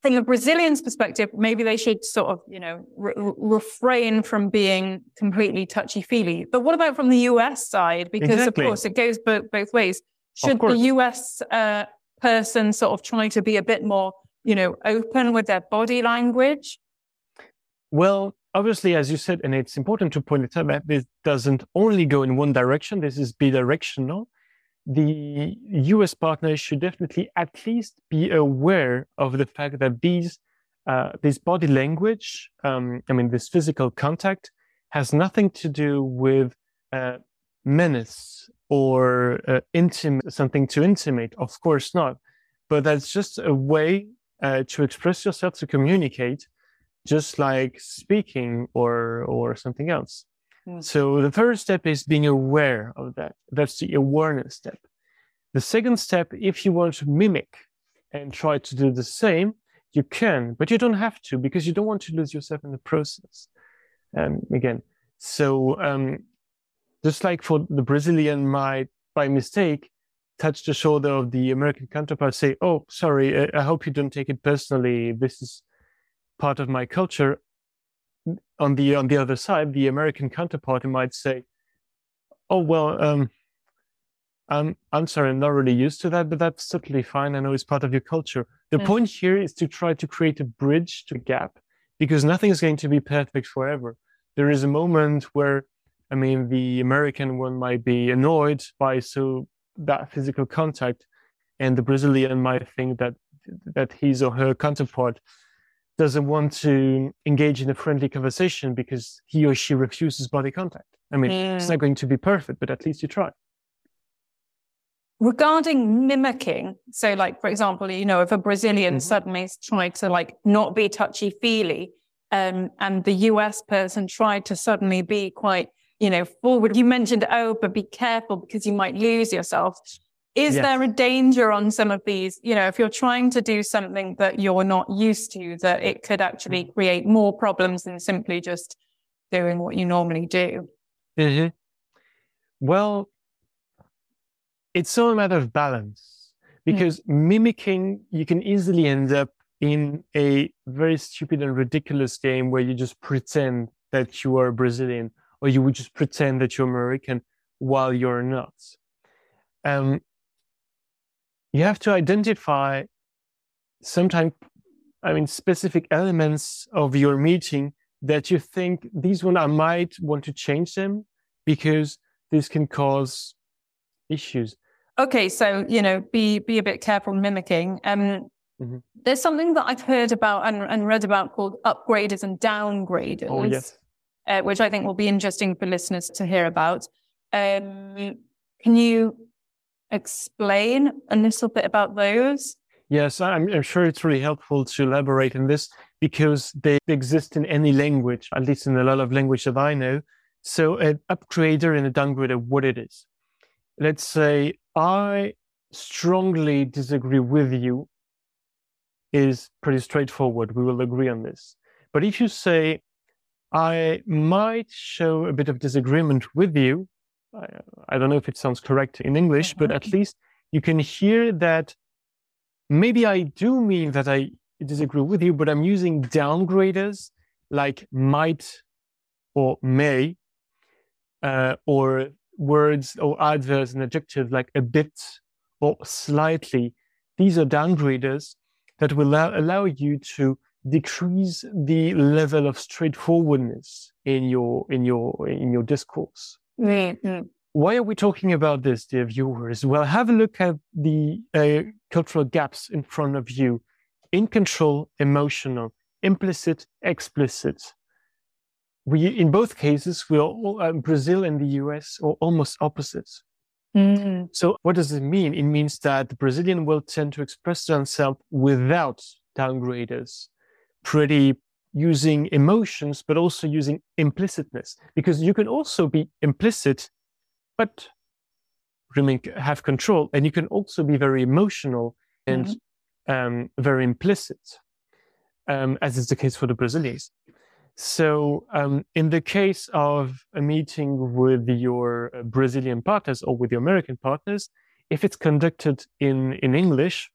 from the Brazilians' perspective, maybe they should sort of, you know, re- refrain from being completely touchy feely. But what about from the US side? Because exactly. of course it goes both, both ways. Should the US uh, person sort of try to be a bit more, you know, open with their body language? Well, obviously, as you said, and it's important to point it out that this doesn't only go in one direction. This is bidirectional the US partners should definitely at least be aware of the fact that these uh, this body language, um, I mean, this physical contact, has nothing to do with uh, menace or uh, intimate, something to intimate. Of course not, but that's just a way uh, to express yourself, to communicate, just like speaking or or something else. Mm. So the first step is being aware of that. That's the awareness step. The second step, if you want to mimic and try to do the same, you can, but you don't have to because you don't want to lose yourself in the process. Um, again, so um, just like for the Brazilian might by mistake touch the shoulder of the American counterpart, say, "Oh, sorry, I hope you don't take it personally. This is part of my culture." on the on the other side, the American counterpart might say, "Oh well, um, I'm I'm sorry, I'm not really used to that, but that's totally fine. I know it's part of your culture." The mm. point here is to try to create a bridge to gap, because nothing is going to be perfect forever. There is a moment where I mean, the American one might be annoyed by so that physical contact, and the Brazilian might think that that his or her counterpart doesn't want to engage in a friendly conversation because he or she refuses body contact. I mean, mm. it's not going to be perfect, but at least you try. Regarding mimicking, so like for example, you know, if a Brazilian mm-hmm. suddenly tried to like not be touchy feely, um, and the US person tried to suddenly be quite, you know, forward. You mentioned, oh, but be careful because you might lose yourself. Is yes. there a danger on some of these? You know, if you're trying to do something that you're not used to, that it could actually mm-hmm. create more problems than simply just doing what you normally do? Mm-hmm. Well, it's all a matter of balance hmm. because mm. mimicking, you can easily end up in a very stupid and ridiculous game where you just pretend that you are Brazilian or you would just pretend that you're American while you're not. Um, you have to identify sometimes, I mean, specific elements of your meeting that you think these one I might want to change them because this can cause issues. Okay, so you know, be be a bit careful mimicking. Um, mm-hmm. There's something that I've heard about and, and, read about called upgraders and downgraders. Oh yes, uh, which I think will be interesting for listeners to hear about. Um, can you explain a little bit about those? Yes, I'm, I'm, sure it's really helpful to elaborate on this because they exist in any language, at least in a lot of language that I know. So an upgrader and a downgrader, what it is. Let's say I strongly disagree with you is pretty straightforward. We will agree on this. But if you say, I might show a bit of disagreement with you, I, I don't know if it sounds correct in English, but at least you can hear that maybe I do mean that I disagree with you, but I'm using downgraders like might or may, uh, or words or adverbs and adjectives like a bit or slightly. These are downgraders that will allow, allow you to decrease the level of straightforwardness in your in your in your discourse. Mm-hmm. Why are we talking about this, dear viewers? Well, have a look at the uh, cultural gaps in front of you in control, emotional, implicit, explicit. We, in both cases, we are all, uh, Brazil and the US are almost opposites. Mm-hmm. So, what does it mean? It means that the Brazilian will tend to express themselves without downgraders, pretty using emotions, but also using implicitness, because you can also be implicit, but remain have control, and you can also be very emotional and mm-hmm. um, very implicit, um, as is the case for the Brazilians. So, um, in the case of a meeting with your Brazilian partners or with your American partners, if it's conducted in in English,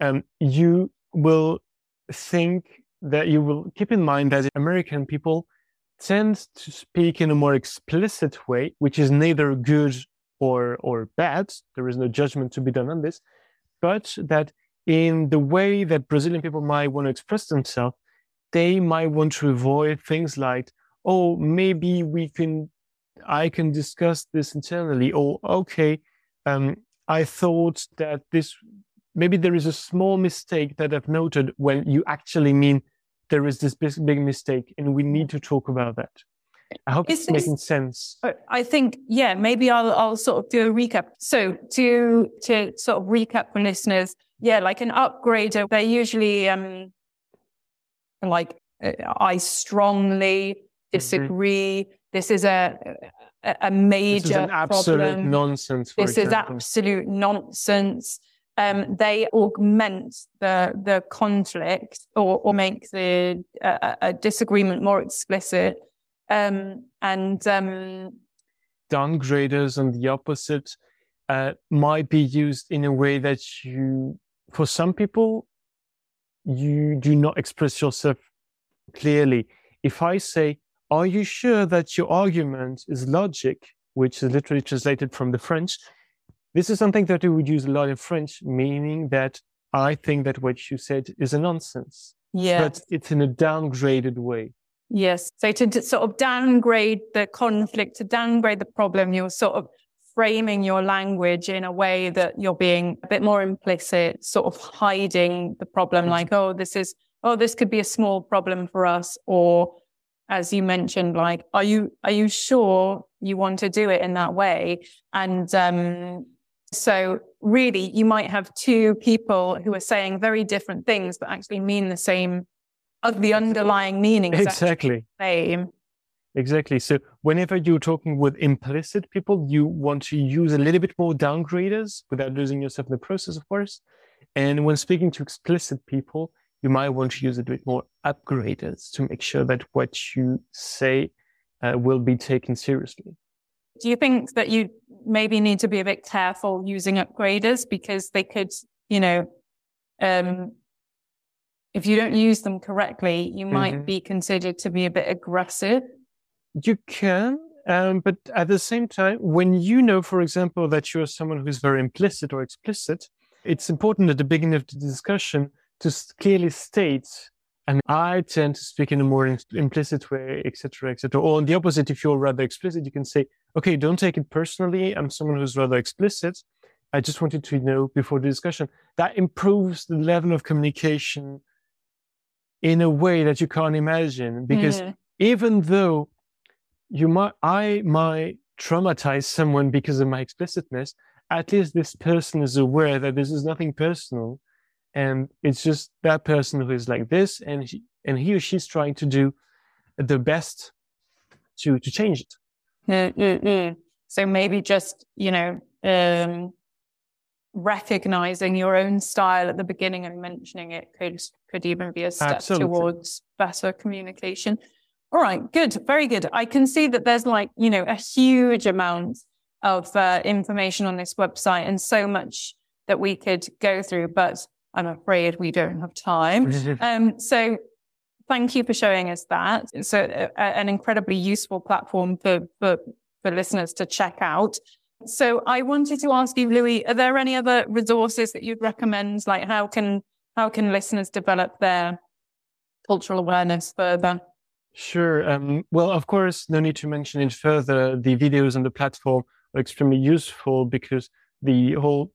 um, you will think that you will keep in mind that American people tend to speak in a more explicit way, which is neither good or, or bad. There is no judgment to be done on this, but that in the way that Brazilian people might want to express themselves, they might want to avoid things like, oh, maybe we can, I can discuss this internally, or okay, um, I thought that this maybe there is a small mistake that I've noted when you actually mean there is this big, big mistake and we need to talk about that. I hope is it's this, making sense. I think, yeah, maybe I'll, I'll sort of do a recap. So to, to sort of recap for listeners, yeah, like an upgrader, they're usually, um, like, uh, I strongly disagree. Mm-hmm. This is a, a major this is an absolute problem. nonsense. this example. is absolute nonsense um, they augment the the conflict or, or make the a, disagreement more explicit. Um, and um, downgraders and the opposite uh, might be used in a way that you, for some people, you do not express yourself clearly. If I say, "Are you sure that your argument is logic?" which is literally translated from the French, this is something that we would use a lot in French, meaning that I think that what you said is a nonsense. Yeah. But it's in a downgraded way. Yes. So to, to, sort of downgrade the conflict, to downgrade the problem, you're sort of framing your language in a way that you're being a bit more implicit, sort of hiding the problem, like, oh, this is, oh, this could be a small problem for us. Or as you mentioned, like, are you, are you sure you want to do it in that way? And, um, so really you might have two people who are saying very different things, but actually mean the same of the underlying meaning. Exactly. Same. Exactly. So whenever you're talking with implicit people, you want to use a little bit more downgraders without losing yourself in the process, of course. And when speaking to explicit people, you might want to use a bit more upgraders to make sure that what you say uh, will be taken seriously. Do you think that you maybe need to be a bit careful using upgraders because they could, you know, um, if you don't use them correctly, you might mm-hmm. be considered to be a bit aggressive. You can, um, but at the same time, when you know, for example, that you're someone who's very implicit or explicit, it's important at the beginning of the discussion to clearly state and I tend to speak in a more implicit way, etc., etc. Or on the opposite, if you're rather explicit, you can say, "Okay, don't take it personally. I'm someone who's rather explicit. I just wanted to know before the discussion." That improves the level of communication in a way that you can't imagine. Because mm. even though you might, I might traumatize someone because of my explicitness, at least this person is aware that this is nothing personal. And it's just that person who is like this, and he, and he or she's trying to do the best to to change it. Mm-hmm. So maybe just you know um, recognizing your own style at the beginning and mentioning it could could even be a step Absolutely. towards better communication. All right, good, very good. I can see that there's like you know a huge amount of uh, information on this website and so much that we could go through, but I'm afraid we don't have time. um, so thank you for showing us that. It's a, a, an incredibly useful platform for, for for listeners to check out. So I wanted to ask you, Louis, are there any other resources that you'd recommend? Like how can, how can listeners develop their cultural awareness further? Sure. Um, well, of course, no need to mention it further. The videos on the platform are extremely useful because the whole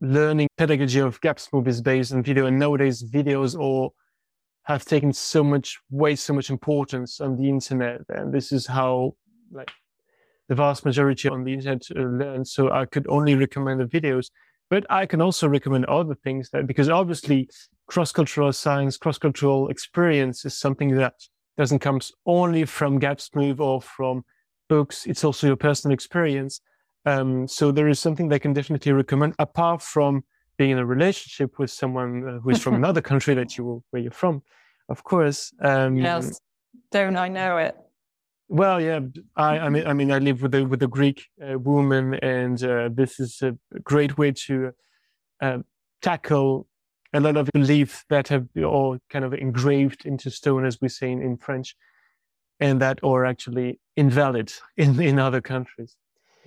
learning pedagogy of Gapsmoov is based on video. And nowadays, videos all have taken so much weight, so much importance on the internet. And this is how like the vast majority on the internet uh, learn. So I could only recommend the videos, but I can also recommend other things that, because obviously cross-cultural science, cross-cultural experience is something that doesn't come only from Gapsmoov or from books. It's also your personal experience. Um, so there is something that I can definitely recommend apart from being in a relationship with someone uh, who is from another country that you where you're from, of course. Um, yes, don't I know it? Well, yeah, I, I mean, I mean, I live with a with a Greek uh, woman, and uh, this is a great way to uh, tackle a lot of beliefs that have all kind of engraved into stone, as we say in, in French, and that are actually invalid in in other countries.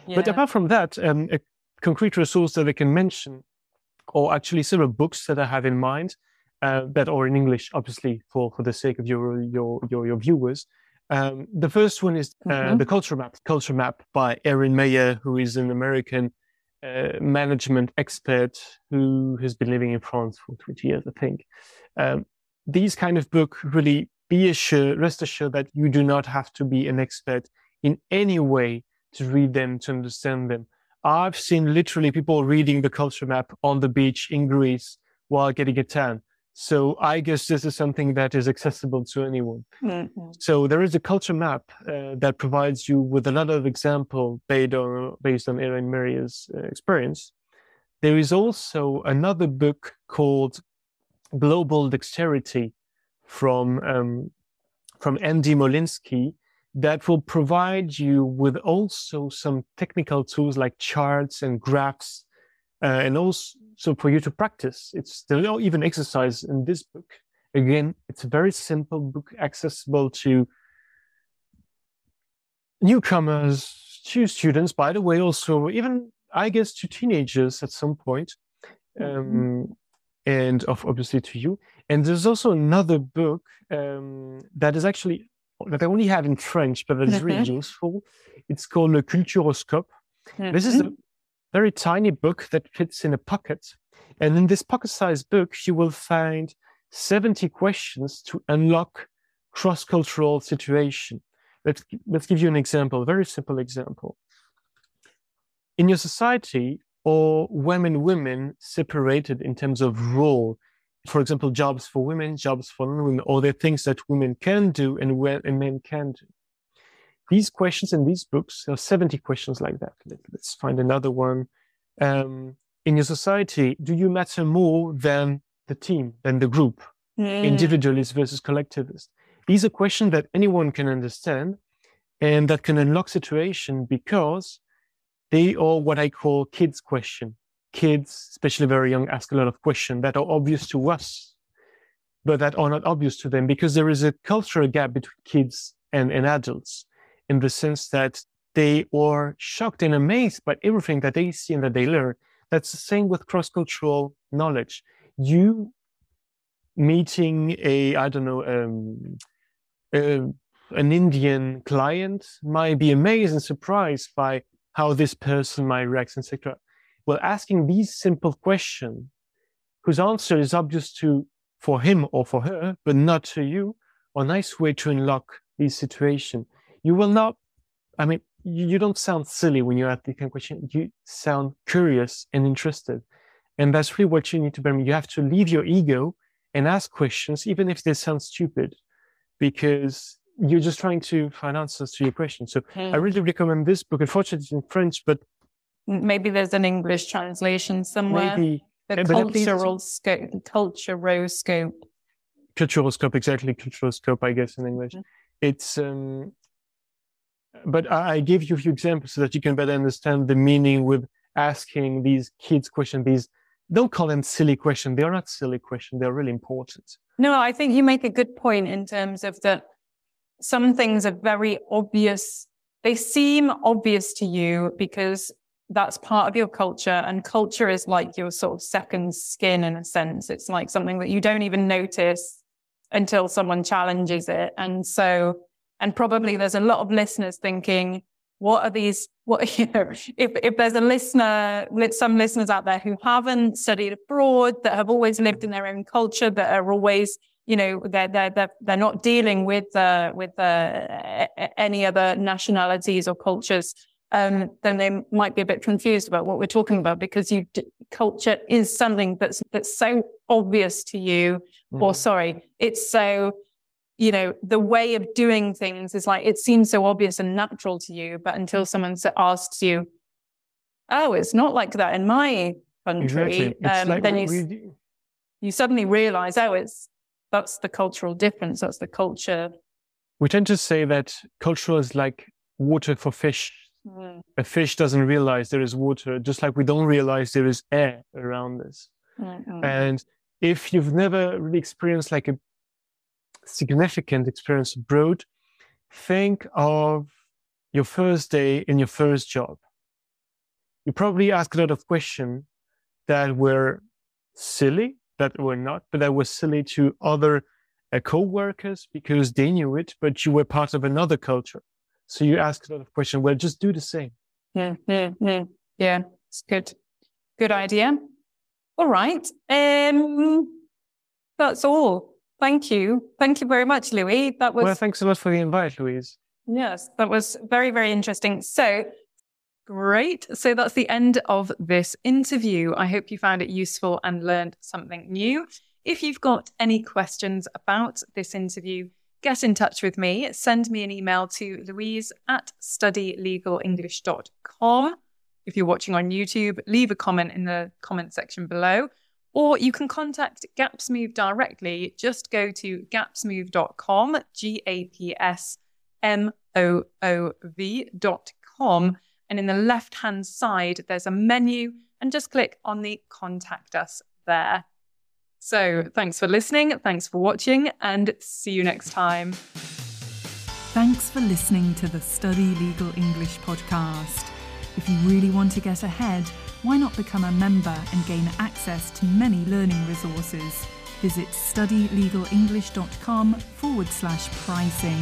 Yeah. But apart from that, um, a concrete resource that I can mention, or actually several books that I have in mind uh, that are in English, obviously for for the sake of your your your, your viewers. Um, the first one is uh, mm-hmm. the Culture Map. Culture Map by Erin Meyer, who is an American uh, management expert who has been living in France for 20 years, I think. Um, these kind of book really be assured, rest assured that you do not have to be an expert in any way to read them, to understand them. I've seen literally people reading the culture map on the beach in Greece while getting a tan. So I guess this is something that is accessible to anyone. Mm-hmm. So there is a culture map uh, that provides you with a lot of example based on based on Erin Meyer's uh, experience. There is also another book called Global Dexterity from um, from Andy Molinsky that will provide you with also some technical tools like charts and graphs uh, and also so for you to practice. It's there's no even exercise in this book. Again, it's a very simple book, accessible to newcomers, to students, by the way, also even I guess to teenagers at some point. Mm-hmm. Um, and of obviously to you. And there's also another book um, that is actually that I only have in French, but that is really mm-hmm. useful. It's called Le Culturoscope. Mm-hmm. This is a very tiny book that fits in a pocket. And in this pocket-sized book, you will find 70 questions to unlock cross-cultural situation. Let's, let's give you an example, a very simple example. In your society, or women women separated in terms of role for example jobs for women jobs for women or the things that women can do and, and men can do these questions in these books there are 70 questions like that Let, us find another one um, in your society do you matter more than the team than the group mm. individualist versus collectivist these are questions that anyone can understand and that can unlock situation because they are what I call kids question. Kids, especially very young, ask a lot of questions that are obvious to us, but that are not obvious to them because there is a cultural gap between kids and, and adults in the sense that they are shocked and amazed by everything that they see and that they learn. That's the same with cross-cultural knowledge. You meeting a, I don't know, um, uh, an Indian client might be amazed and surprised by how this person might react, etc. Well, asking these simple questions, whose answer is obvious to for him or for her, but not to you, a nice way to unlock these situations. You will not, I mean, you, you don't sound silly when you ask these kind of questions. You sound curious and interested. And that's really what you need to bear. You have to leave your ego and ask questions, even if they sound stupid, because you're just trying to find answers to your questions. So I hmm. really recommend this book. Unfortunately, it's in French, but maybe there's an English translation somewhere. Maybe the cultural scope, culturoscope. Culturoscope, exactly. Cultural scope, I guess, in English. Mm-hmm. It's, um, but I, I gave you a few examples so that you can better understand the meaning with asking these kids questions. These don't call them silly questions. They are not silly questions. They're really important. No, I think you make a good point in terms of that some things are very obvious. They seem obvious to you because that's part of your culture and culture is like your sort of second skin in a sense. It's like something that you don't even notice until someone challenges it. And so, and probably there's a lot of listeners thinking, what are these? What, you know, if, if there's a listener, some listeners out there who haven't studied abroad, that have always lived in their own culture, that are always you know they're they're they're, they're not dealing with uh, with uh, any other nationalities or cultures um, then they might be a bit confused about what we're talking about because you culture is something that's that's so obvious to you mm. or sorry it's so you know the way of doing things is like it seems so obvious and natural to you but until someone asks you oh it's not like that in my country exactly. um, like then you, you suddenly realize oh it's that's the cultural difference. That's the culture. We tend to say that culture is like water for fish. Mm. A fish doesn't realize there is water, just like we don't realize there is air around us. Mm-hmm. And if you've never really experienced like a significant experience abroad, think of your first day in your first job. You probably ask a lot of questions that were silly that were not, but that were silly to other uh, co-workers because they knew it, but you were part of another culture. So you ask a lot of questions. Well, just do the same. Yeah, yeah, yeah. Yeah, it's good. Good idea. All right. Um, that's all. Thank you. Thank you very much, Louis. That was. Well, thanks a lot for the invite, Louise. Yes, that was very, very interesting. So Great. So that's the end of this interview. I hope you found it useful and learned something new. If you've got any questions about this interview, get in touch with me. Send me an email to louise at studylegalenglish.com. If you're watching on YouTube, leave a comment in the comment section below. Or you can contact Gapsmoov directly. Just go to gapsmoov.com, G A P S M O O V.com and in the left hand side, there's a menu, and just click on the contact us there. So thanks for listening, thanks for watching, and see you next time. Thanks for listening to the Study Legal English podcast. If you really want to get ahead, why not become a member and gain access to many learning resources? Visit studylegalenglish.com forward slash pricing.